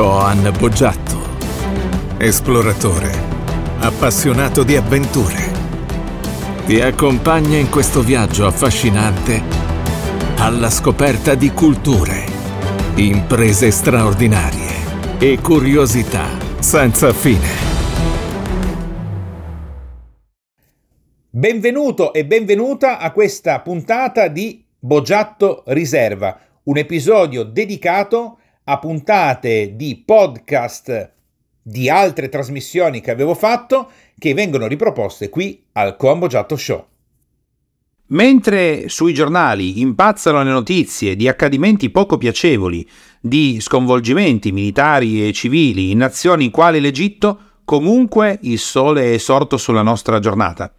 Coan Boggiatto, esploratore, appassionato di avventure. Ti accompagna in questo viaggio affascinante alla scoperta di culture, imprese straordinarie e curiosità senza fine. Benvenuto e benvenuta a questa puntata di Boggiatto Riserva, un episodio dedicato a puntate di podcast di altre trasmissioni che avevo fatto che vengono riproposte qui al Combo Giatto Show. Mentre sui giornali impazzano le notizie di accadimenti poco piacevoli, di sconvolgimenti militari e civili in nazioni quali l'Egitto, comunque il sole è sorto sulla nostra giornata.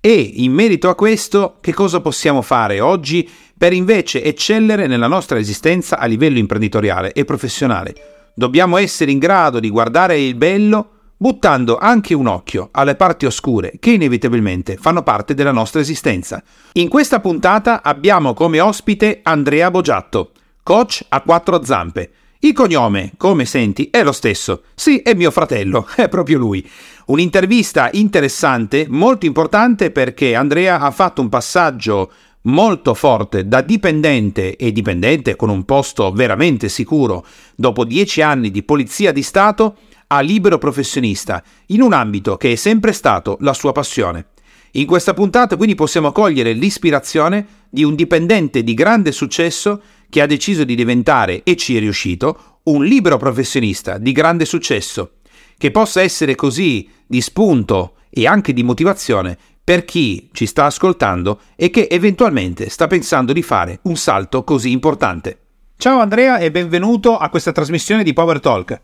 E in merito a questo, che cosa possiamo fare oggi per invece eccellere nella nostra esistenza a livello imprenditoriale e professionale? Dobbiamo essere in grado di guardare il bello buttando anche un occhio alle parti oscure che inevitabilmente fanno parte della nostra esistenza. In questa puntata abbiamo come ospite Andrea Bogiatto, coach a quattro zampe. Il cognome, come senti, è lo stesso. Sì, è mio fratello, è proprio lui. Un'intervista interessante, molto importante perché Andrea ha fatto un passaggio molto forte da dipendente e dipendente con un posto veramente sicuro dopo dieci anni di polizia di Stato a libero professionista in un ambito che è sempre stato la sua passione. In questa puntata quindi possiamo cogliere l'ispirazione di un dipendente di grande successo che ha deciso di diventare, e ci è riuscito, un libero professionista di grande successo che possa essere così di spunto e anche di motivazione per chi ci sta ascoltando e che eventualmente sta pensando di fare un salto così importante. Ciao Andrea e benvenuto a questa trasmissione di Power Talk.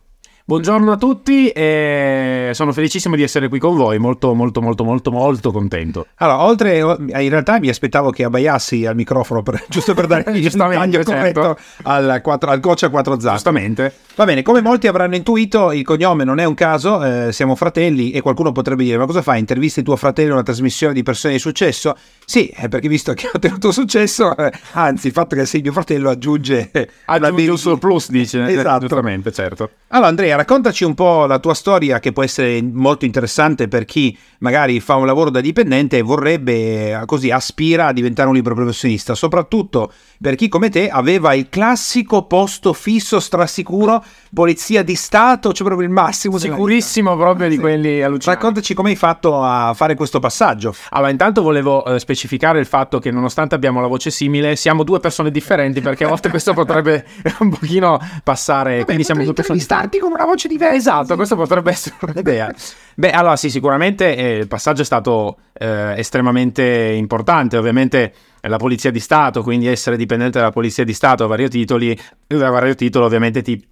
Buongiorno a tutti e sono felicissimo di essere qui con voi, molto molto molto molto molto contento. Allora, oltre in realtà mi aspettavo che abbaiassi al microfono per, giusto per dare il taglio corretto certo. al, al coach a quattro zampe. Giustamente. Va bene, come molti avranno intuito, il cognome non è un caso, eh, siamo fratelli e qualcuno potrebbe dire ma cosa fai? Intervisti tuo fratello in una trasmissione di persone di successo? Sì, è perché visto che ho ottenuto successo, eh, anzi il fatto che sei mio fratello aggiunge... aggiunge un surplus, dice. Esatto. Giustamente, certo. Allora Andrea, raccontaci un po' la tua storia che può essere molto interessante per chi magari fa un lavoro da dipendente e vorrebbe eh, così aspira a diventare un libero professionista, soprattutto per chi come te aveva il classico posto fisso strasicuro, polizia di Stato, cioè proprio il massimo. Sicurissimo proprio di quelli allucinanti. Raccontaci come hai fatto a fare questo passaggio. Allora, intanto volevo eh, specificare il fatto che nonostante abbiamo la voce simile, siamo due persone differenti perché a volte questo potrebbe un pochino passare, Vabbè, quindi siamo due persone differenti con una voce diversa. Esatto, questo potrebbe essere un'idea. Beh, allora sì, sicuramente eh, il passaggio è stato eh, estremamente importante, ovviamente la Polizia di Stato, quindi essere dipendente dalla Polizia di Stato a vario titoli, a vario titolo ovviamente ti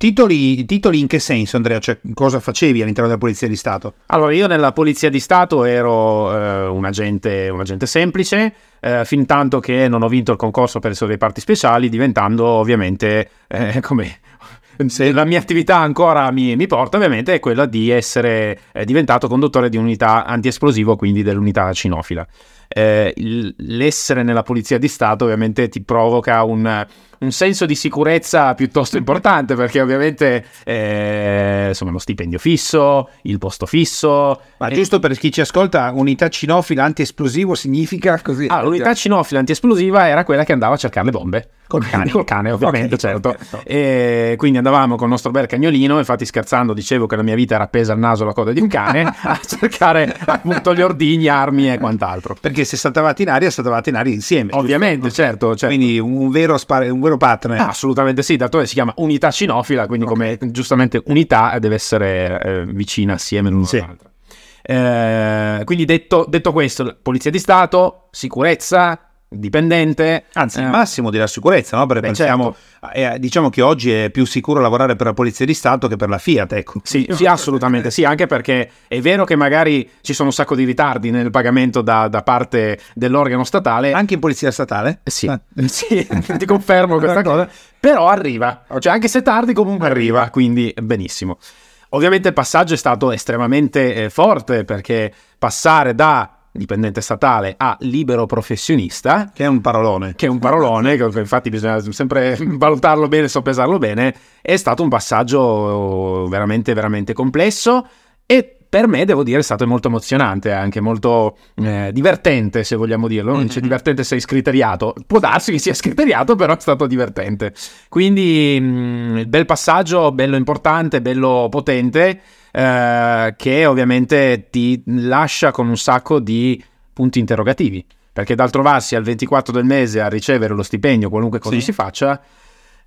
Titoli, titoli, in che senso, Andrea? Cioè, cosa facevi all'interno della Polizia di Stato? Allora, io nella Polizia di Stato ero eh, un, agente, un, agente, semplice, eh, fin tanto che non ho vinto il concorso per essere dei parti speciali, diventando ovviamente eh, come se la mia attività ancora mi, mi, porta, ovviamente, è quella di essere diventato conduttore di unità antiesplosivo, quindi dell'unità cinofila. Eh, l'essere nella polizia di Stato ovviamente ti provoca un, un senso di sicurezza piuttosto importante perché ovviamente eh, insomma lo stipendio fisso, il posto fisso. Ma e... giusto per chi ci ascolta, unità cinofila antiesplosivo significa così? Ah, l'unità cinofila antiesplosiva era quella che andava a cercare le bombe. Col cane. Col cane, ovviamente, okay, certo. Okay. E quindi andavamo con il nostro bel cagnolino, infatti scherzando dicevo che la mia vita era appesa al naso alla coda di un cane, a cercare appunto gli ordigni, armi e quant'altro. Perché se saltavate in aria, saltavate in aria insieme. Ovviamente, certo, certo. Quindi un vero, spar- un vero partner. Ah, assolutamente sì, dato che si chiama unità cinofila, quindi okay. come giustamente unità deve essere eh, vicina assieme l'una sì. all'altra. Eh, quindi detto, detto questo, Polizia di Stato, sicurezza, dipendente. Anzi, il eh, massimo della sicurezza, no? Perché beh, pensiamo, certo. eh, diciamo che oggi è più sicuro lavorare per la Polizia di Stato che per la Fiat, ecco. Sì, sì assolutamente sì, anche perché è vero che magari ci sono un sacco di ritardi nel pagamento da, da parte dell'organo statale. Anche in Polizia Statale? Sì, ah. sì ti confermo questa cosa. Però arriva, cioè anche se tardi comunque arriva, quindi benissimo. Ovviamente il passaggio è stato estremamente eh, forte perché passare da dipendente statale a libero professionista, che è un parolone. Che è un parolone, che infatti bisogna sempre valutarlo bene, soppesarlo bene, è stato un passaggio veramente, veramente complesso e per me devo dire è stato molto emozionante, anche molto eh, divertente se vogliamo dirlo, non dice divertente se sei scriteriato, può darsi che sia scriteriato però è stato divertente, quindi mh, mm, bel passaggio, bello importante, bello potente, eh, che ovviamente ti lascia con un sacco di punti interrogativi, perché dal trovarsi al 24 del mese a ricevere lo stipendio, qualunque cosa sì. si faccia,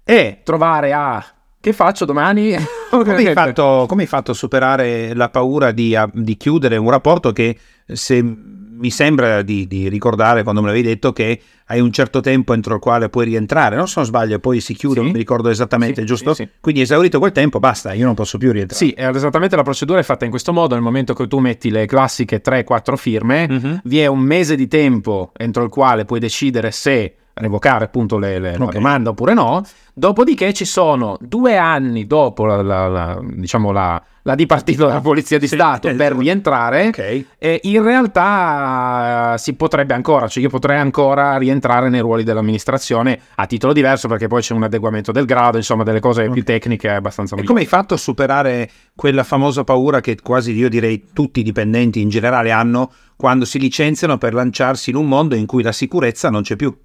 e trovare a che faccio domani? come, hai fatto, come, hai fatto, a superare la paura di, di, chiudere un rapporto che se mi sembra di, di, ricordare quando me l'avevi detto che hai un certo tempo entro il quale puoi rientrare, non se non sbaglio, poi si chiude, sì. non mi ricordo esattamente, sì, giusto? Sì, Quindi esaurito quel tempo, basta, io non posso più rientrare. Sì, esattamente la procedura è fatta in questo modo, nel momento che tu metti le classiche 3-4 firme, mm-hmm. vi è un mese di tempo entro il quale puoi decidere se revocare appunto le, le, okay. la domanda oppure no. Dopodiché ci sono due anni dopo la, la, la diciamo la, la dipartita della Polizia di Stato sì, per rientrare okay. e in realtà uh, si potrebbe ancora, cioè io potrei ancora rientrare nei ruoli dell'amministrazione a titolo diverso perché poi c'è un adeguamento del grado, insomma delle cose okay. più tecniche abbastanza E come hai fatto a superare quella famosa paura che quasi io direi tutti i dipendenti in generale hanno quando si licenziano per lanciarsi in un mondo in cui la sicurezza non c'è più?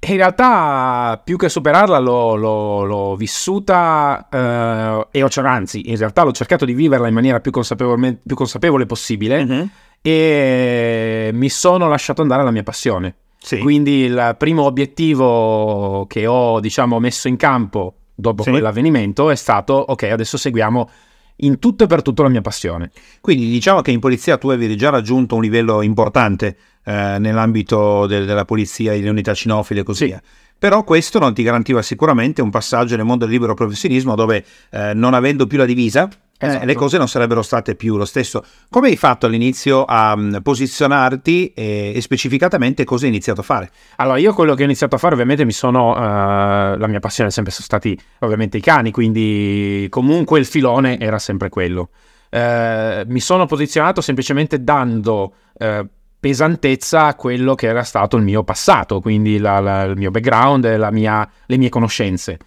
In realtà più che superarla l'ho, l'ho, l'ho vissuta eh, e ho, anzi in realtà l'ho cercato di viverla in maniera più, più consapevole possibile uh-huh. e mi sono lasciato andare alla mia passione. Sì. Quindi il primo obiettivo che ho diciamo messo in campo dopo sì. quell'avvenimento è stato ok adesso seguiamo in tutto e per tutto la mia passione. Quindi diciamo che in polizia tu avevi già raggiunto un livello importante eh, nell'ambito del, della polizia, delle unità cinofile e così via. Però questo non ti garantiva sicuramente un passaggio nel mondo del libero professionismo dove eh, non avendo più la divisa eh, esatto. le cose non sarebbero state più lo stesso. Come hai fatto all'inizio a um, posizionarti e, e, specificatamente cosa hai iniziato a fare? Allora, io quello che ho iniziato a fare ovviamente mi sono, uh, la mia passione è sempre sono stati ovviamente i cani, quindi comunque il filone era sempre quello. Uh, mi sono posizionato semplicemente dando uh, pesantezza a quello che era stato il mio passato, quindi la, la, il mio background, mia, le mie conoscenze.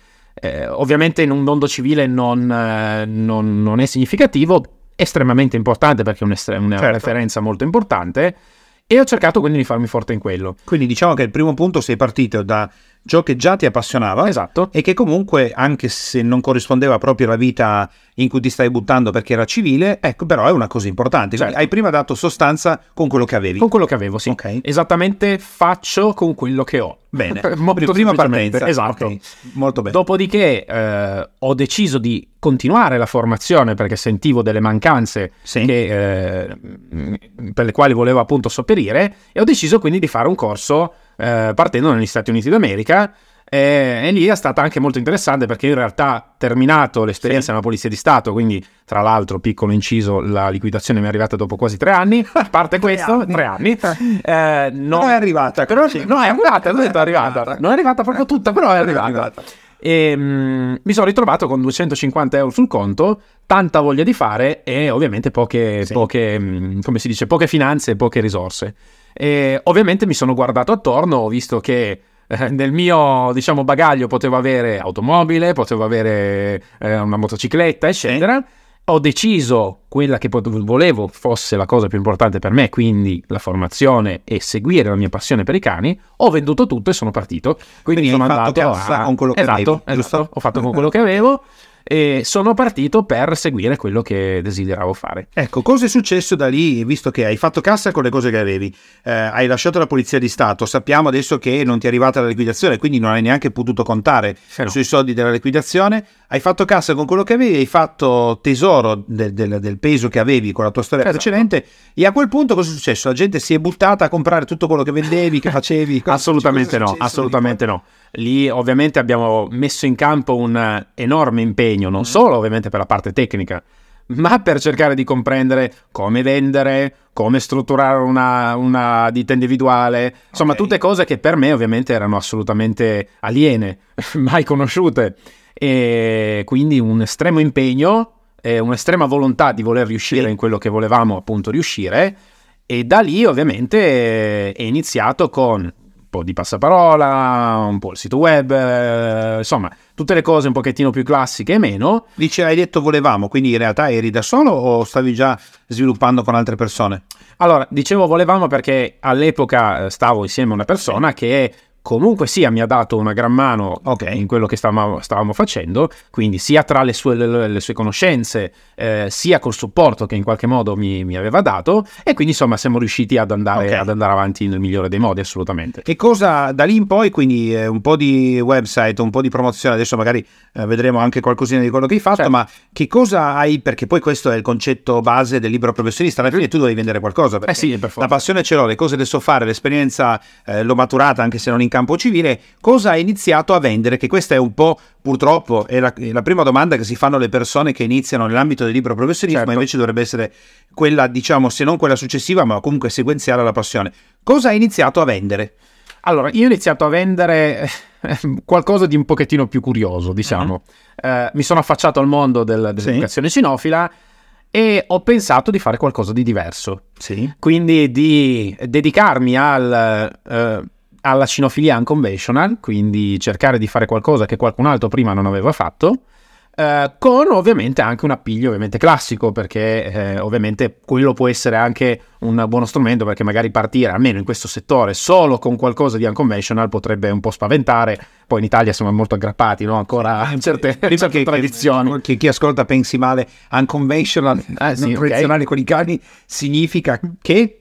Eh, ovviamente in un mondo civile non, eh, non, non, è significativo, estremamente importante perché è un'estre- una certo. referenza molto importante e ho cercato quindi di farmi forte in quello. Quindi diciamo che il primo punto sei partito da ciò che già ti appassionava esatto. e che comunque anche se non corrispondeva proprio alla vita in cui ti stai buttando perché era civile, ecco però è una cosa importante. Certo. Hai prima dato sostanza con quello che avevi. Con quello che avevo, sì. Okay. Esattamente faccio con quello che ho. Bene, molto prima partenza. Esatto. Okay. Molto bene. Dopodiché eh, ho deciso di continuare la formazione perché sentivo delle mancanze sì. che, eh, per le quali volevo appunto sopperire e ho deciso quindi di fare un corso eh, partendo negli Stati Uniti d'America. E, e, lì è stata anche molto interessante perché in realtà terminato l'esperienza sì. nella Polizia di Stato, quindi tra l'altro piccolo inciso, la liquidazione mi è arrivata dopo quasi tre anni, a parte questo, tre anni, eh, non, è arrivata, però, no è arrivata, non è arrivata, non è arrivata proprio tutta, però è arrivata. È arrivata. E um, mi sono ritrovato con 250 euro sul conto, tanta voglia di fare e ovviamente poche, sì. poche mm, come si dice, poche finanze e poche risorse. E ovviamente mi sono guardato attorno, ho visto che eh, nel mio diciamo, bagaglio potevo avere automobile, potevo avere eh, una motocicletta, eccetera. Ho deciso quella che volevo fosse la cosa più importante per me, quindi la formazione e seguire la mia passione per i cani. Ho venduto tutto e sono partito. Quindi, quindi sono andato a... con quello che esatto, avevi, esatto, ho fatto con quello che avevo e sono partito per seguire quello che desideravo fare. Ecco, cosa è successo da lì, visto che hai fatto cassa con le cose che avevi, eh, hai lasciato la Polizia di Stato, sappiamo adesso che non ti è arrivata la liquidazione, quindi non hai neanche potuto contare no. sui soldi della liquidazione, hai fatto cassa con quello che avevi, hai fatto tesoro del, del, del peso che avevi con la tua storia esatto. precedente e a quel punto cosa è successo? La gente si è buttata a comprare tutto quello che vendevi, che facevi? assolutamente no, assolutamente no. Lì ovviamente abbiamo messo in campo un enorme impegno, non mm. solo ovviamente per la parte tecnica, ma per cercare di comprendere come vendere, come strutturare una, una ditta individuale, insomma okay. tutte cose che per me ovviamente erano assolutamente aliene, mai conosciute. E quindi un estremo impegno e un'estrema volontà di voler riuscire sì. in quello che volevamo appunto riuscire E da lì ovviamente è iniziato con po' di passaparola, un po' il sito web, eh, insomma, tutte le cose un pochettino più classiche e meno. Dice, hai detto volevamo, quindi in realtà eri da solo o stavi già sviluppando con altre persone? Allora, dicevo volevamo perché all'epoca eh, stavo insieme a una persona che comunque sia mi ha dato una gran mano okay. in quello che stavamo, stavamo, facendo, quindi sia tra le sue, le, le sue conoscenze, eh, sia col supporto che in qualche modo mi, mi, aveva dato, e quindi insomma siamo riusciti ad andare, okay. ad andare, avanti nel migliore dei modi, assolutamente. Che cosa da lì in poi, quindi eh, un po' di website, un po' di promozione, adesso magari eh, vedremo anche qualcosina di quello che hai fatto, certo. ma che cosa hai, perché poi questo è il concetto base del libro professionista, alla fine tu devi vendere qualcosa, perché eh sì, per la passione ce l'ho, le cose le so fare, l'esperienza eh, l'ho maturata anche se non in campo civile, cosa hai iniziato a vendere? Che questa è un po' purtroppo è la, è la prima domanda che si fanno le persone che iniziano nell'ambito del libro professionismo, certo. ma invece dovrebbe essere quella, diciamo, se non quella successiva, ma comunque sequenziale alla passione. Cosa hai iniziato a vendere? Allora, io ho iniziato a vendere eh, qualcosa di un pochettino più curioso, diciamo. Uh-huh. Eh, mi sono affacciato al mondo del, dell'educazione sì. cinofila e ho pensato di fare qualcosa di diverso. Sì. Quindi di dedicarmi al, uh, alla cinofilia unconventional, quindi cercare di fare qualcosa che qualcun altro prima non aveva fatto. Uh, con ovviamente anche un appiglio ovviamente classico perché eh, ovviamente quello può essere anche un buono strumento perché magari partire almeno in questo settore solo con qualcosa di unconventional potrebbe un po' spaventare poi in Italia siamo molto aggrappati no? ancora a certe, certe che, tradizioni che chi ascolta pensi male unconventional ah, sì, tradizionale okay. con i cani significa che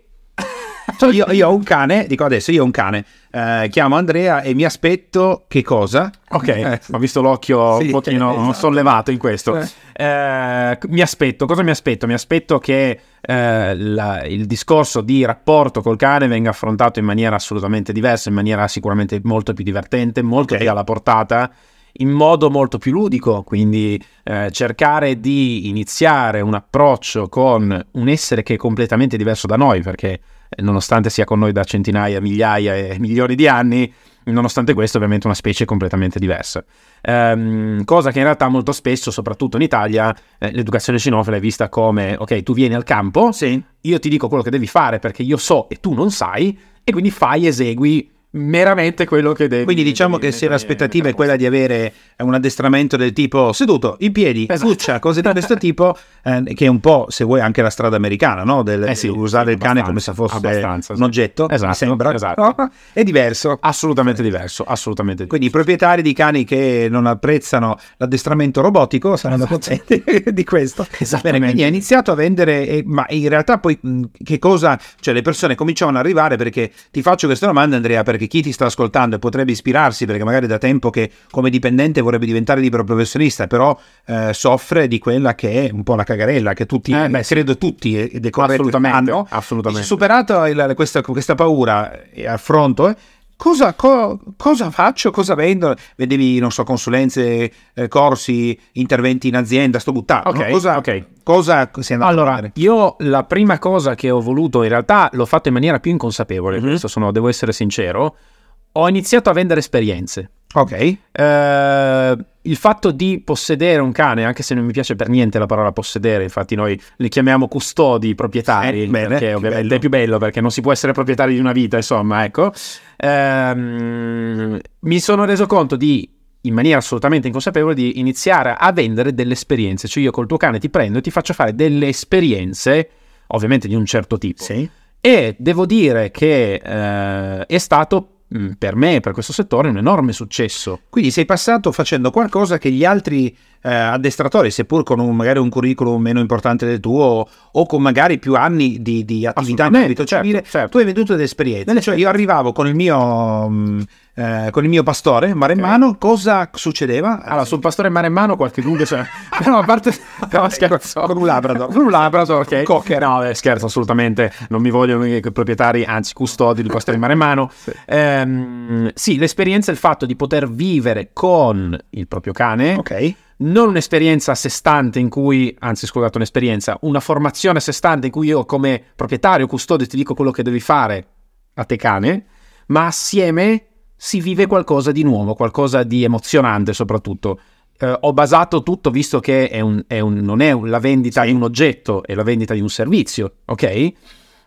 io, io, ho un cane, dico adesso, io ho un cane, eh, chiamo Andrea e mi aspetto che cosa? Ok, eh. ho visto l'occhio sì, un pochino esatto. sollevato in questo. Eh. eh. mi aspetto, cosa mi aspetto? Mi aspetto che eh, la, il discorso di rapporto col cane venga affrontato in maniera assolutamente diversa, in maniera sicuramente molto più divertente, molto okay. più alla portata in modo molto più ludico, quindi eh, cercare di iniziare un approccio con un essere che è completamente diverso da noi, perché nonostante sia con noi da centinaia, migliaia e milioni di anni, nonostante questo ovviamente una specie completamente diversa. Um, cosa che in realtà molto spesso, soprattutto in Italia, eh, l'educazione cinofila è vista come, ok, tu vieni al campo, sì. io ti dico quello che devi fare perché io so e tu non sai, e quindi fai, esegui meramente quello che devi. Quindi diciamo devi, che se l'aspettativa è quella di avere un addestramento del tipo seduto, in piedi, esatto. cuccia, cose di questo tipo, eh, che è un po', se vuoi, anche la strada americana, no? Del, eh sì, usare il cane come se fosse un oggetto, esatto, sembra. Esatto. No? È diverso. Assolutamente diverso, assolutamente diverso. Quindi i proprietari di cani che non apprezzano l'addestramento robotico saranno esatto. contenti di questo. Bene, quindi hai iniziato a vendere, eh, ma in realtà poi che cosa, cioè le persone cominciavano ad arrivare perché ti faccio questa domanda Andrea, perché perché chi ti sta ascoltando e potrebbe ispirarsi, perché magari da tempo che come dipendente vorrebbe diventare libero professionista, però eh, soffre di quella che è un po' la cagarella, che tutti, eh, beh, credo tutti, ed è assolutamente, hanno. assolutamente. Superato il, questa, questa, paura e affronto, eh, Cosa, co, cosa, faccio? Cosa vendo? Vedevi, non so, consulenze, eh, corsi, interventi in azienda, sto buttando. Ok, no? cosa, okay. Cosa sei andato allora, a fare? io la prima cosa che ho voluto, in realtà l'ho fatto in maniera più inconsapevole, mm-hmm. questo sono, devo essere sincero, ho iniziato a vendere esperienze. Ok. Uh, il fatto di possedere un cane, anche se non mi piace per niente la parola possedere, infatti noi li chiamiamo custodi proprietari, eh, bene, perché ovviamente bello. è più bello perché non si può essere proprietari di una vita, insomma, ecco. Uh, mi sono reso conto di in maniera assolutamente inconsapevole di iniziare a vendere delle esperienze, cioè io col tuo cane ti prendo e ti faccio fare delle esperienze, ovviamente di un certo tipo. Sì. E devo dire che uh, è stato Mm, per me, per questo settore, un enorme successo. Quindi sei passato facendo qualcosa che gli altri eh, addestratori, seppur con un, magari un curriculum meno importante del tuo o con magari più anni di, di attività in ambito civile, certo, certo. tu hai venduto delle esperienze. Cioè io arrivavo con il mio... Mh, eh, con il mio pastore maremmano, okay. cosa succedeva? Allora, sul pastore maremmano qualche dubbio c'è. no, a parte... No, scherzo. Con un labrador. Con un labrador, ok. Cocker. No, eh, scherzo, assolutamente. Non mi vogliono i proprietari, anzi custodi del pastore maremmano. sì. Ehm, sì, l'esperienza è il fatto di poter vivere con il proprio cane. Ok non un'esperienza a sé stante in cui, anzi scusate, un'esperienza, una formazione a sé stante in cui io come proprietario, custode ti dico quello che devi fare a te cane, ma assieme si vive qualcosa di nuovo, qualcosa di emozionante soprattutto. Eh, ho basato tutto, visto che è un, è un, non è la vendita di un oggetto, è la vendita di un servizio, ok?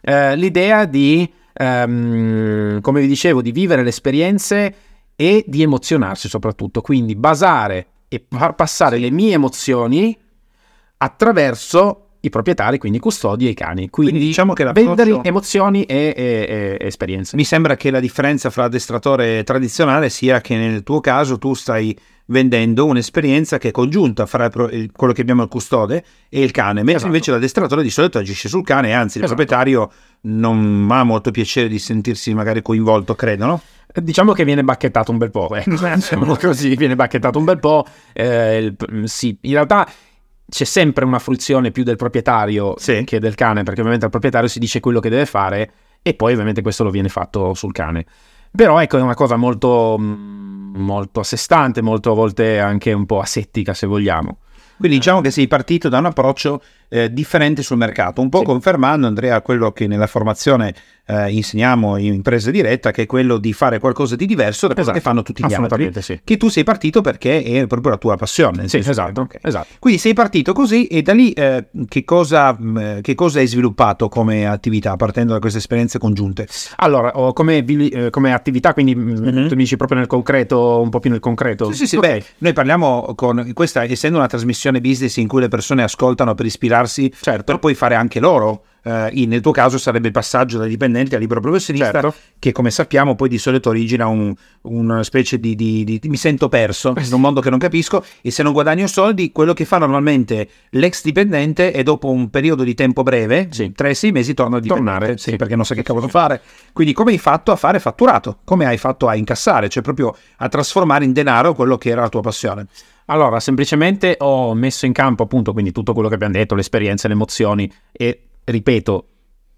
eh, l'idea di, ehm, come vi dicevo, di vivere le esperienze e di emozionarsi soprattutto, quindi basare e far passare le mie emozioni attraverso i proprietari, quindi i custodi e i cani. Quindi, Quindi diciamo che vendere l'approccio- emozioni e, e- e esperienze. Mi sembra che la differenza fra addestratore tradizionale sia che nel tuo caso tu stai vendendo un'esperienza che è congiunta fra quello che abbiamo il custode e il cane, mentre Esatto. invece l'addestratore di solito agisce sul cane anzi il Esatto. proprietario non ha molto piacere di sentirsi magari coinvolto, credo, no? Diciamo che viene bacchettato un bel po', ecco, diciamo così, viene bacchettato un bel po'. eh, il- sì, in realtà c'è sempre una fruizione più del proprietario Sì. che del cane, perché ovviamente al proprietario si dice quello che deve fare e poi ovviamente questo lo viene fatto sul cane. Però ecco, è una cosa molto, mm, molto a sé stante, molto a volte anche un po' asettica se vogliamo. Quindi diciamo che sei partito da un approccio eh, differente sul mercato, un po' Sì. confermando Andrea quello che nella formazione eh, insegniamo in impresa diretta, che è quello di fare qualcosa di diverso da quello Esatto. che fanno tutti gli altri. Sì. Che tu sei partito perché è proprio la tua passione. Sì, esatto, ok. esatto. Quindi sei partito così e da lì eh, che, cosa, mh, che cosa hai sviluppato come attività partendo da queste esperienze congiunte? Allora, come, eh, come attività, quindi mm, Mhm. tu mi dici proprio nel concreto, un po' più nel concreto. Sì, sì, sì, Ok. beh, noi parliamo con questa, essendo una trasmissione business in cui le persone ascoltano per ispirarsi, Certo. per poi fare anche loro. eh, in- nel tuo caso sarebbe il passaggio da dipendente a libero professionista, Certo. che come sappiamo poi di solito origina un- una specie di, di- di- mi sento perso in un mondo che non capisco e se non guadagno soldi, quello che fa normalmente l'ex dipendente è dopo un periodo di tempo breve, Sì. 3-6 mesi, torna a Tornare, sì, sì. perché non sa che cavolo fare. Quindi come hai fatto a fare fatturato? Come hai fatto a incassare? Cioè proprio a trasformare in denaro quello che era la tua passione. Allora, semplicemente ho messo in campo appunto quindi tutto quello che abbiamo detto, le esperienze, le emozioni e ripeto,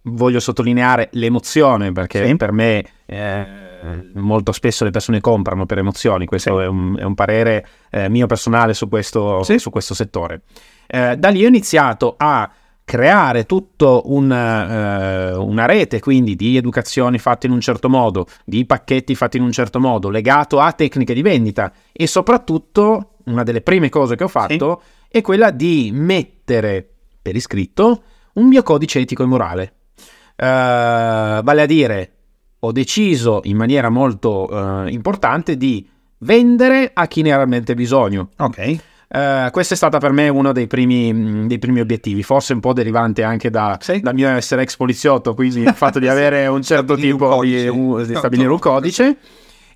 voglio sottolineare l'emozione perché Sì. per me eh, molto spesso le persone comprano per emozioni, questo Sì. è, un, è un parere eh, mio personale su questo, Sì. su questo settore. Eh, da lì ho iniziato a creare tutto un, eh, una rete quindi di educazioni fatte in un certo modo, di pacchetti fatti in un certo modo, legato a tecniche di vendita e soprattutto una delle prime cose che ho fatto è quella di mettere per iscritto un mio codice etico e morale. Eh, vale a dire, ho deciso in maniera molto eh, importante di vendere a chi ne ha realmente bisogno. Ok. Eh, questo è stato per me uno dei primi, mh, dei primi obiettivi, forse un po' derivante anche da, Sì. dal mio essere ex poliziotto, quindi il fatto di avere un certo tipo di, un- di stabilire un codice.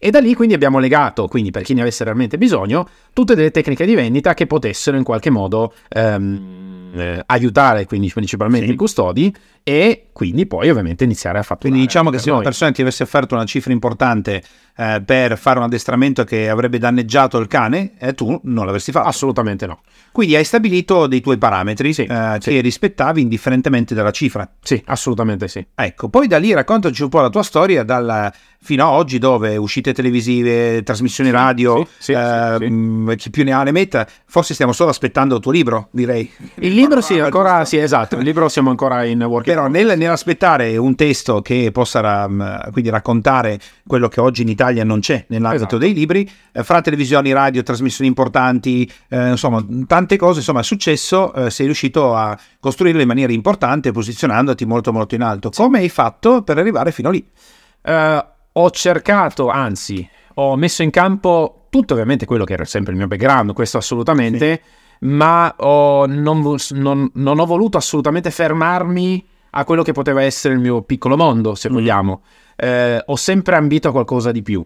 E da lì quindi abbiamo legato, quindi per chi ne avesse realmente bisogno, tutte delle tecniche di vendita che potessero in qualche modo ehm, eh, aiutare quindi principalmente Sì. i custodi e quindi poi ovviamente iniziare a fatturare. Quindi diciamo che se una persona ti avesse offerto una cifra importante eh, per fare un addestramento che avrebbe danneggiato il cane, eh, tu non l'avresti fatto. Assolutamente no. Quindi hai stabilito dei tuoi parametri Sì, eh, sì. che rispettavi indifferentemente dalla cifra. Sì, assolutamente sì. Ecco, poi da lì raccontaci un po' la tua storia dal, fino a oggi dove uscite televisive, trasmissioni radio, sì, sì, eh, sì, sì. mh, chi più ne ha ne metta, forse stiamo solo aspettando il tuo libro, direi. Il libro sì, ancora sì, esatto, il libro siamo ancora in work Però nel- nell'aspettare un testo che possa ra- quindi raccontare quello che oggi in Italia non c'è nell'ambito Esatto. dei libri, eh, fra televisioni, radio, trasmissioni importanti, eh, insomma tante cose, insomma è successo, eh, sei riuscito a costruirle in maniera importante posizionandoti molto molto in alto. Come hai fatto per arrivare fino lì? Eh, ho cercato, anzi, ho messo in campo tutto ovviamente quello che era sempre il mio background, questo assolutamente, ma ho- non, non- non ho voluto assolutamente fermarmi a quello che poteva essere il mio piccolo mondo, se Mm. vogliamo. Eh, ho sempre ambito a qualcosa di più.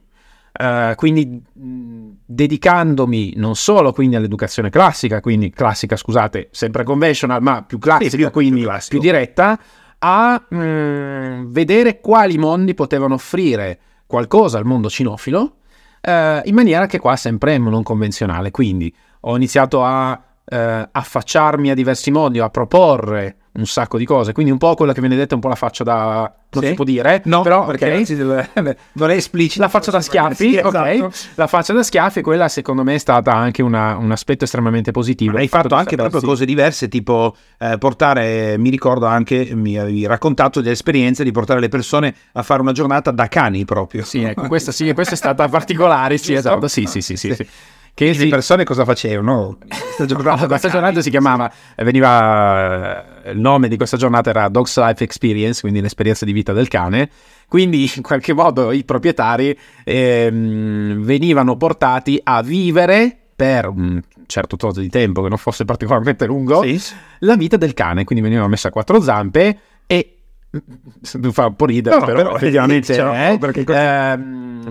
Eh, quindi mh, dedicandomi non solo quindi all'educazione classica, quindi classica scusate, sempre conventional, ma più classica, più- quindi più più diretta, a mm, vedere quali mondi potevano offrire qualcosa al mondo cinofilo eh, in maniera che qua sempre non convenzionale. Quindi ho iniziato a eh, affacciarmi a diversi modi, a proporre un sacco di cose. Quindi un po' quello che viene detto è un po' la faccia da... non Sì? si può dire, No, però perché ok. anzi, del- non è esplicito. La faccia da schiaffi, ok. esatto. La faccia da schiaffi, quella secondo me è stata anche una- un aspetto estremamente positivo. Ma hai fatto anche proprio cose diverse, tipo eh, portare, mi ricordo anche, mi avevi raccontato delle esperienze di portare le persone a fare una giornata da cani proprio. Sì, ecco, questa, sì, questa è stata particolare, sì, esatto, sì, sì, sì, sì, sì. Che le persone cosa facevano? Questa giornata, questa giornata si chiamava, veniva, il nome di questa giornata era Dog's Life Experience, quindi l'esperienza di vita del cane. Quindi in qualche modo i proprietari ehm, venivano portati a vivere per un certo trozo di tempo che non fosse particolarmente lungo sì. la vita del cane. Quindi veniva messa a quattro zampe e mi fa un po' ridere, no, però, però effettivamente eh, perché eh,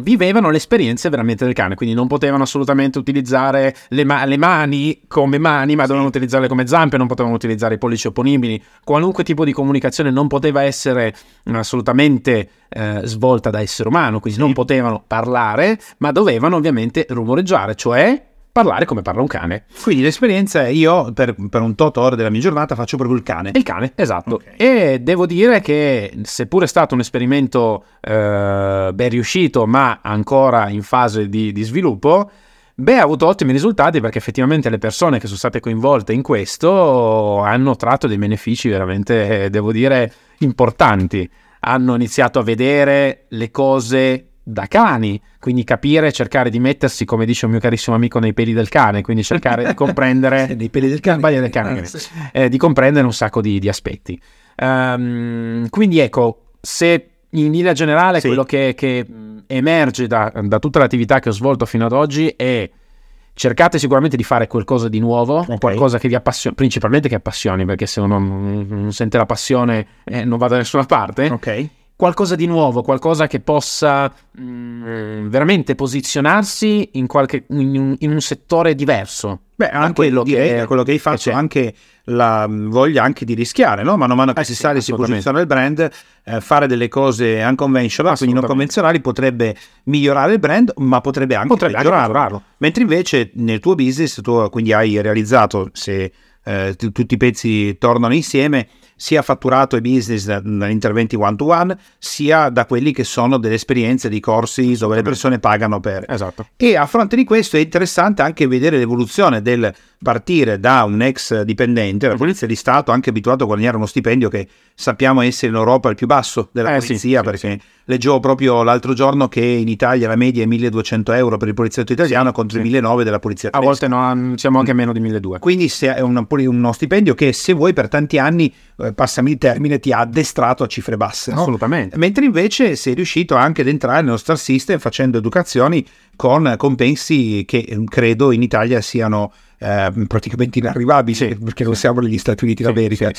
vivevano le esperienze veramente del cane, quindi non potevano assolutamente utilizzare le, ma- le mani come mani, ma sì. dovevano utilizzarle come zampe, non potevano utilizzare i pollici opponibili, qualunque tipo di comunicazione non poteva essere assolutamente eh, svolta da essere umano, quindi sì. non potevano parlare, ma dovevano ovviamente rumoreggiare, cioè parlare come parla un cane. Quindi l'esperienza è io per, per un tot ore della mia giornata faccio proprio il cane. Il cane, esatto. Okay. E devo dire che seppur è stato un esperimento eh, ben riuscito, ma ancora in fase di, di sviluppo, Beh, ha avuto ottimi risultati perché effettivamente le persone che sono state coinvolte in questo hanno tratto dei benefici veramente, devo dire, importanti. Hanno iniziato a vedere le cose da cani, quindi capire, cercare di mettersi, come dice un mio carissimo amico, nei peli del cane, quindi cercare di comprendere... nei peli del cane? Del cane eh, di comprendere un sacco di, di aspetti. Um, quindi ecco, se in linea generale sì. quello che, che emerge da, da, tutta l'attività che ho svolto fino ad oggi è cercate sicuramente di fare qualcosa di nuovo, okay. qualcosa che vi appassioni, principalmente che appassioni, perché se uno non, non sente la passione eh, non va da nessuna parte. Ok qualcosa di nuovo, qualcosa che possa mh, mm, veramente posizionarsi in, qualche, in, un, in, un, settore diverso. Beh, anche quello che, quello che hai fatto, anche la voglia anche di rischiare, no? Mano a mano che eh si sì, sale, si posiziona il brand, eh, fare delle cose unconventional, quindi non convenzionali, potrebbe migliorare il brand, ma potrebbe anche potrebbe peggiorarlo. Mentre invece nel tuo business, tu quindi hai realizzato, se eh, t- tutti i pezzi tornano insieme, sia fatturato e business da, da interventi one to one, sia da quelli che sono delle esperienze di corsi dove le persone pagano per. Esatto. E a fronte di questo è interessante anche vedere l'evoluzione del partire da un ex dipendente, la polizia di Stato, anche abituato a guadagnare uno stipendio che sappiamo essere in Europa il più basso della eh, polizia, sì, perché sì. leggevo proprio l'altro giorno che in Italia la media è 1200 euro per il poliziotto italiano sì, contro i 1900 della polizia tedesca. A volte no, siamo anche meno di 1200. Quindi è un, uno stipendio che se vuoi per tanti anni, eh, passami il termine, ti ha addestrato a cifre basse. No? Assolutamente. Mentre invece sei riuscito anche ad entrare nello Star System facendo educazioni con compensi che credo in Italia siano eh, praticamente inarrivabili sì, perché non siamo negli Stati Uniti d'America.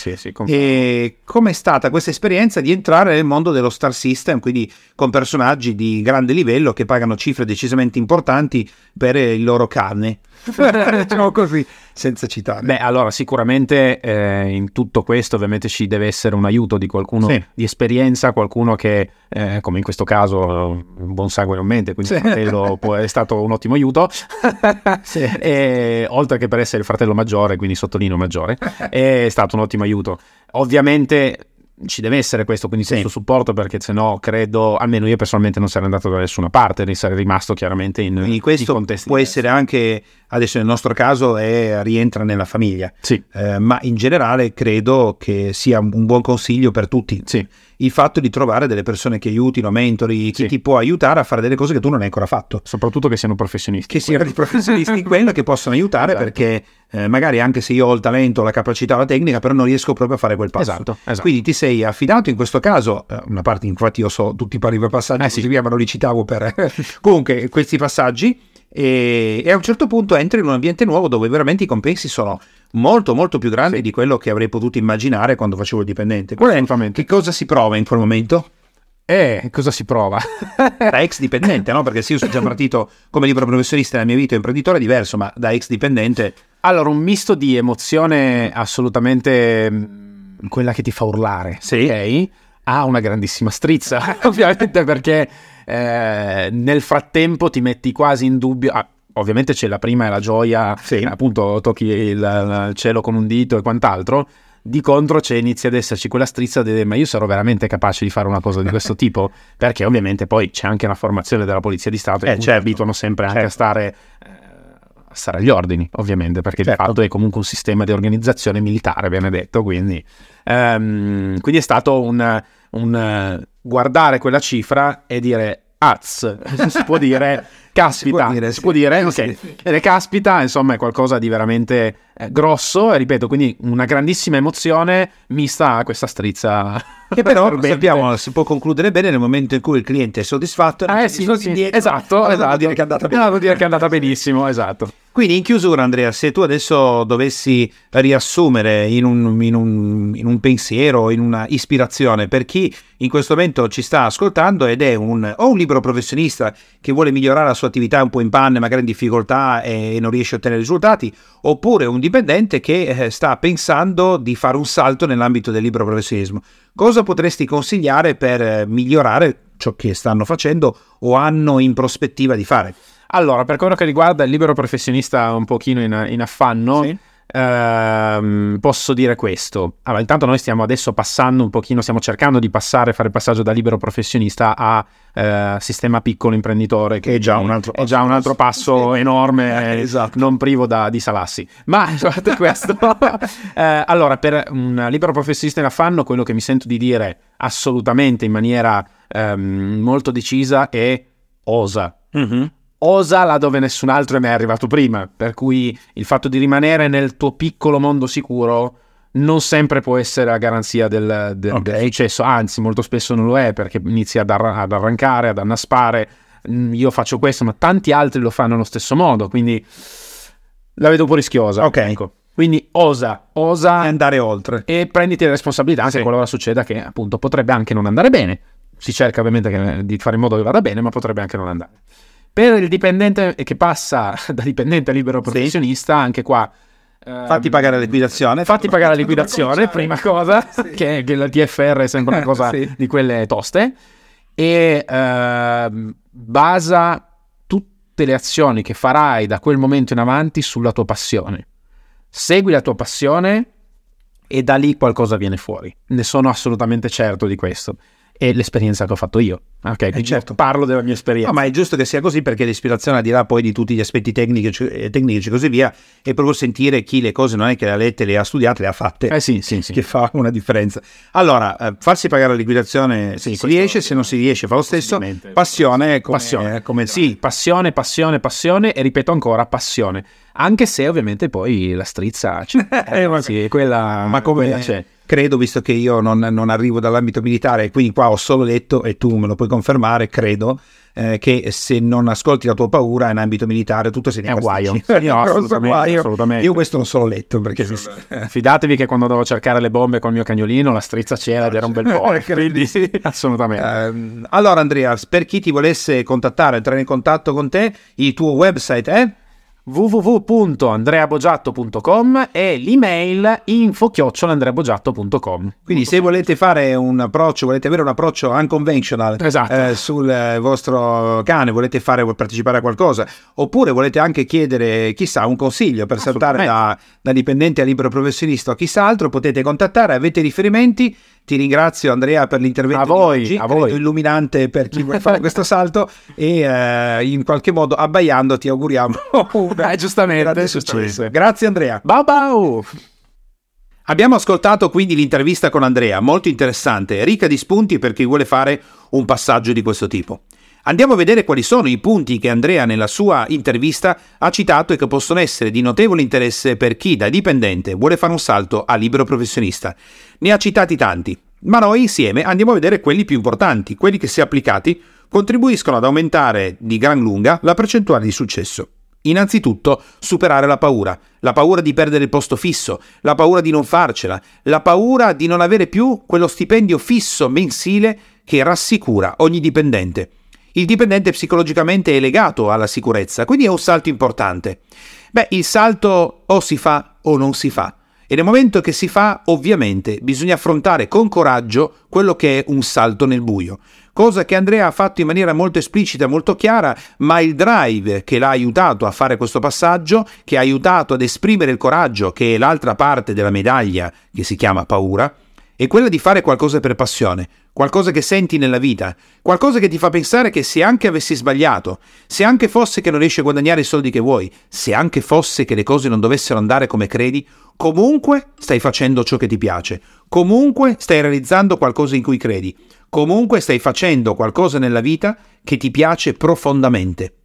E com'è stata questa esperienza di entrare nel mondo dello Star System, quindi con personaggi di grande livello che pagano cifre decisamente importanti per il loro carne? diciamo così, senza citare. Beh, allora sicuramente eh, in tutto questo ovviamente ci deve essere un aiuto di qualcuno sì. di esperienza, qualcuno che, eh, come in questo caso, un buon sangue non mente, quindi sì. il fratello può, è stato un ottimo aiuto, sì. e, oltre che per essere il fratello maggiore, quindi sottolineo maggiore, è stato un ottimo aiuto. Ovviamente ci deve essere questo, quindi sì. questo supporto perché se no credo, almeno io personalmente non sarei andato da nessuna parte, sarei rimasto chiaramente in, in questo in può essere anche, adesso nel nostro caso è, rientra nella famiglia, sì. eh, ma in generale credo che sia un buon consiglio per tutti. Sì il fatto di trovare delle persone che aiutino, mentori, chi sì. ti può aiutare a fare delle cose che tu non hai ancora fatto. Soprattutto che siano professionisti. Che siano dei professionisti in quello che possono aiutare esatto. perché eh, magari anche se io ho il talento, la capacità, la tecnica, però non riesco proprio a fare quel passo. Esatto, esatto. Quindi ti sei affidato in questo caso, eh, una parte infatti io so tutti i pari passaggi, eh, sì. via, ma non li citavo per... Comunque questi passaggi e, e, a un certo punto entri in un ambiente nuovo dove veramente i compensi sono molto molto più grandi sì. di quello che avrei potuto immaginare quando facevo il dipendente. Qual è, che cosa si prova in quel momento? Eh, cosa si prova? da ex dipendente, no? Perché se io sono già partito come libero professionista nella mia vita, imprenditore è diverso, ma da ex dipendente... Allora, un misto di emozione assolutamente mm, quella che ti fa urlare, sì. ok? Ha una grandissima strizza, ovviamente perché eh, nel frattempo ti metti quasi in dubbio... Ah, ovviamente c'è la prima e la gioia, sì. appunto tocchi il, cielo con un dito e quant'altro. Di contro c'è inizia ad esserci quella strizza di ma io sarò veramente capace di fare una cosa di questo tipo? Perché ovviamente poi c'è anche una formazione della Polizia di Stato eh, che certo. abituano sempre anche certo. a stare eh, a stare agli ordini, ovviamente, perché certo. di fatto è comunque un sistema di organizzazione militare, viene detto, quindi, um, quindi è stato un, un guardare quella cifra e dire az, si può dire, caspita, si può dire, si può dire ok, sì. Caspita, insomma, è qualcosa di veramente eh, grosso, e ripeto, quindi una grandissima emozione mista a questa strizza. Che però sappiamo si può concludere bene nel momento in cui il cliente è soddisfatto. Eh sì, sì. Indietro, esatto, esatto. Dire che è andata benissimo, esatto. Quindi in chiusura Andrea, se tu adesso dovessi riassumere in un, in un, in un pensiero, in una ispirazione per chi in questo momento ci sta ascoltando ed è un, o un libero professionista che vuole migliorare la sua attività un po' in panne, magari in difficoltà e non riesce a ottenere risultati, oppure un dipendente che eh, sta pensando di fare un salto nell'ambito del libero professionismo, cosa potresti consigliare per eh, migliorare ciò che stanno facendo o hanno in prospettiva di fare? Allora, per quello che riguarda il libero professionista un pochino in, in affanno, sì. ehm, posso dire questo. Allora, intanto noi stiamo adesso passando un pochino, stiamo cercando di passare, fare il passaggio da libero professionista a eh, sistema piccolo imprenditore, che, è già un altro passo, un altro passo sì. enorme, eh, esatto. non privo da, di salassi. Ma, a parte questo, eh, allora, per un libero professionista in affanno, quello che mi sento di dire assolutamente in maniera ehm, molto decisa è osa. Mm-hmm osa là dove nessun altro è mai arrivato prima, per cui il fatto di rimanere nel tuo piccolo mondo sicuro non sempre può essere a garanzia del, del, okay. del successo, anzi molto spesso non lo è perché inizi ad, arra- ad arrancare, ad annaspare, mm, io faccio questo ma tanti altri lo fanno allo stesso modo, quindi la vedo un po' rischiosa. Ok. Ecco. Quindi osa, osa e andare oltre. E prenditi le responsabilità anche sì. qualora succeda che appunto potrebbe anche non andare bene. Si cerca ovviamente che, di fare in modo che vada bene, ma potrebbe anche non andare. Per il dipendente che passa da dipendente a libero professionista, sì. anche qua ehm, Fatti pagare la liquidazione. Fatti pagare la liquidazione, prima cosa, sì. che, che, la TFR è sempre una cosa sì. di quelle toste. E uh, basa tutte le azioni che farai da quel momento in avanti sulla tua passione. Segui la tua passione e da lì qualcosa viene fuori. Ne sono assolutamente certo di questo è l'esperienza che ho fatto io. Ok, eh certo. parlo della mia esperienza. No, ma è giusto che sia così perché l'ispirazione, al di là poi di tutti gli aspetti tecnici, e tecnici e così via, è proprio sentire chi le cose non è che le ha lette, le ha studiate, le ha fatte. Eh sì, sì, sì. Che fa una differenza. Allora, eh, farsi pagare la liquidazione se si riesce, se non si riesce fa lo stesso. Passione, come, passione. come sì, passione, passione, passione e ripeto ancora, passione. Anche se ovviamente poi la strizza c'è. eh, ma sì, quella, ma come c'è credo, visto che io non, non, arrivo dall'ambito militare, quindi qua ho solo letto, e tu me lo puoi confermare, credo, eh, che se non ascolti la tua paura in ambito militare tutto si è un guaio. Io, assolutamente, assolutamente. io questo non solo letto perché fidatevi che quando devo cercare le bombe col mio cagnolino la strizza c'era ed era un bel po' quindi assolutamente. Uh, allora Andrea per chi ti volesse contattare entrare in contatto con te il tuo website è www.andreaboggiatto.com e l'email info-andreaboggiatto.com quindi se volete fare un approccio volete avere un approccio unconventional esatto. eh, sul vostro cane volete fare partecipare a qualcosa oppure volete anche chiedere chissà un consiglio per saltare da, da dipendente a libero professionista o chissà altro potete contattare avete riferimenti ti ringrazio Andrea per l'intervento a voi, oggi, a voi. illuminante per chi vuole fare questo salto e eh, in qualche modo abbaiando ti auguriamo un eh, giustamente successo. Grazie Andrea. Bye bye. Abbiamo ascoltato quindi l'intervista con Andrea, molto interessante, ricca di spunti per chi vuole fare un passaggio di questo tipo. Andiamo a vedere quali sono i punti che Andrea nella sua intervista ha citato e che possono essere di notevole interesse per chi da dipendente vuole fare un salto a libero professionista. Ne ha citati tanti, ma noi insieme andiamo a vedere quelli più importanti, quelli che se applicati contribuiscono ad aumentare di gran lunga la percentuale di successo. Innanzitutto, superare la paura, la paura di perdere il posto fisso, la paura di non farcela, la paura di non avere più quello stipendio fisso mensile che rassicura ogni dipendente. Il dipendente psicologicamente è legato alla sicurezza, quindi è un salto importante. Beh, il salto o si fa o non si fa. E nel momento che si fa, ovviamente, bisogna affrontare con coraggio quello che è un salto nel buio. Cosa che Andrea ha fatto in maniera molto esplicita, molto chiara, ma il drive che l'ha aiutato a fare questo passaggio, che ha aiutato ad esprimere il coraggio, che è l'altra parte della medaglia che si chiama paura, è quella di fare qualcosa per passione, qualcosa che senti nella vita, qualcosa che ti fa pensare che se anche avessi sbagliato, se anche fosse che non riesci a guadagnare i soldi che vuoi, se anche fosse che le cose non dovessero andare come credi, comunque stai facendo ciò che ti piace, comunque stai realizzando qualcosa in cui credi, Comunque stai facendo qualcosa nella vita che ti piace profondamente.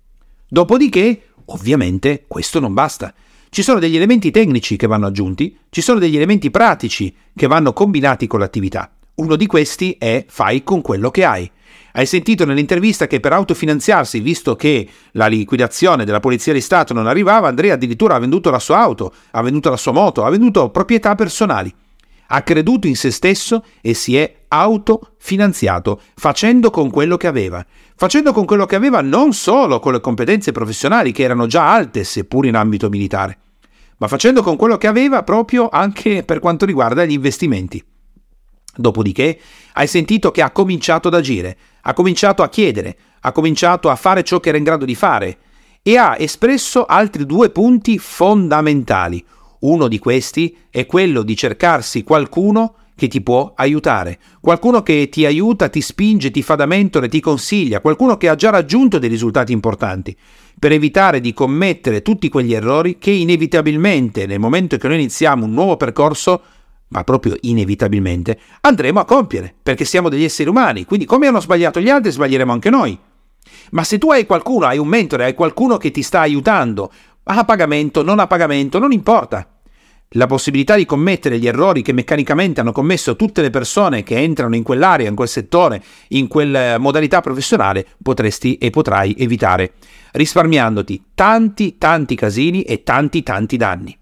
Dopodiché, ovviamente, questo non basta. Ci sono degli elementi tecnici che vanno aggiunti, ci sono degli elementi pratici che vanno combinati con l'attività. Uno di questi è fai con quello che hai. Hai sentito nell'intervista che per autofinanziarsi, visto che la liquidazione della Polizia di Stato non arrivava, Andrea addirittura ha venduto la sua auto, ha venduto la sua moto, ha venduto proprietà personali. Ha creduto in se stesso e si è autofinanziato, facendo con quello che aveva. Facendo con quello che aveva non solo con le competenze professionali che erano già alte, seppur in ambito militare, ma facendo con quello che aveva proprio anche per quanto riguarda gli investimenti. Dopodiché hai sentito che ha cominciato ad agire, ha cominciato a chiedere, ha cominciato a fare ciò che era in grado di fare e ha espresso altri due punti fondamentali. Uno di questi è quello di cercarsi qualcuno che ti può aiutare, qualcuno che ti aiuta, ti spinge, ti fa da mentore, ti consiglia, qualcuno che ha già raggiunto dei risultati importanti, per evitare di commettere tutti quegli errori che inevitabilmente nel momento che noi iniziamo un nuovo percorso ma proprio inevitabilmente, andremo a compiere, perché siamo degli esseri umani, quindi come hanno sbagliato gli altri, sbaglieremo anche noi. Ma se tu hai qualcuno, hai un mentore, hai qualcuno che ti sta aiutando, a pagamento, non a pagamento, non importa. La possibilità di commettere gli errori che meccanicamente hanno commesso tutte le persone che entrano in quell'area, in quel settore, in quella modalità professionale, potresti e potrai evitare, risparmiandoti tanti, tanti casini e tanti, tanti danni.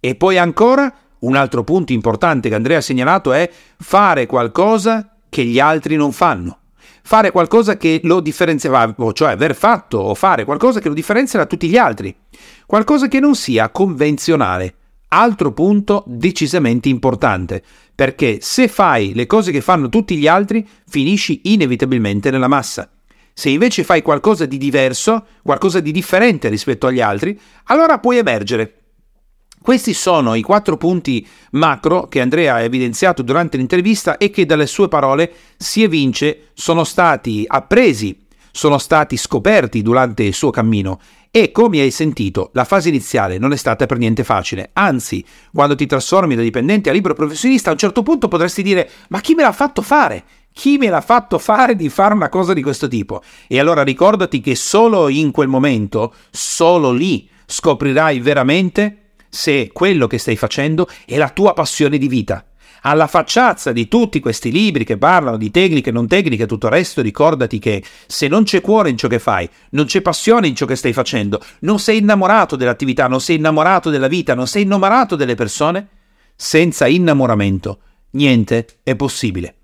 E poi ancora un altro punto importante che Andrea ha segnalato è fare qualcosa che gli altri non fanno. Fare qualcosa che lo differenzia, cioè aver fatto o fare qualcosa che lo differenzia da tutti gli altri. Qualcosa che non sia convenzionale. Altro punto decisamente importante, perché se fai le cose che fanno tutti gli altri, finisci inevitabilmente nella massa. Se invece fai qualcosa di diverso, qualcosa di differente rispetto agli altri, allora puoi emergere, questi sono i quattro punti macro che Andrea ha evidenziato durante l'intervista e che dalle sue parole si evince sono stati appresi, sono stati scoperti durante il suo cammino e come hai sentito, la fase iniziale non è stata per niente facile, anzi, quando ti trasformi da dipendente a libero professionista, a un certo punto potresti dire "Ma chi me l'ha fatto fare?" Chi me l'ha fatto fare di fare una cosa di questo tipo? E allora ricordati che solo in quel momento, solo lì, scoprirai veramente se quello che stai facendo è la tua passione di vita. Alla facciazza di tutti questi libri che parlano di tecniche, non tecniche e tutto il resto, ricordati che se non c'è cuore in ciò che fai, non c'è passione in ciò che stai facendo, non sei innamorato dell'attività, non sei innamorato della vita, non sei innamorato delle persone, senza innamoramento niente è possibile.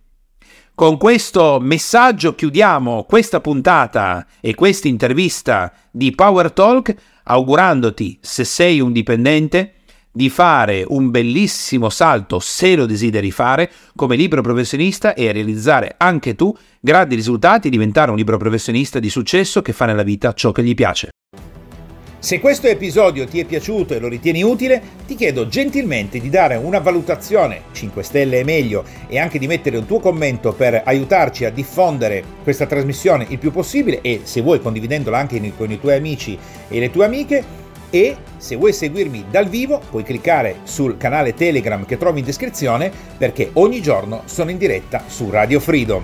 Con questo messaggio chiudiamo questa puntata e questa intervista di Power Talk augurandoti, se sei un dipendente, di fare un bellissimo salto, se lo desideri fare, come libero professionista e realizzare anche tu grandi risultati e diventare un libero professionista di successo che fa nella vita ciò che gli piace. Se questo episodio ti è piaciuto e lo ritieni utile, ti chiedo gentilmente di dare una valutazione 5 stelle e meglio e anche di mettere un tuo commento per aiutarci a diffondere questa trasmissione il più possibile e se vuoi condividendola anche con i tuoi amici e le tue amiche e se vuoi seguirmi dal vivo puoi cliccare sul canale Telegram che trovi in descrizione perché ogni giorno sono in diretta su Radio Freedom.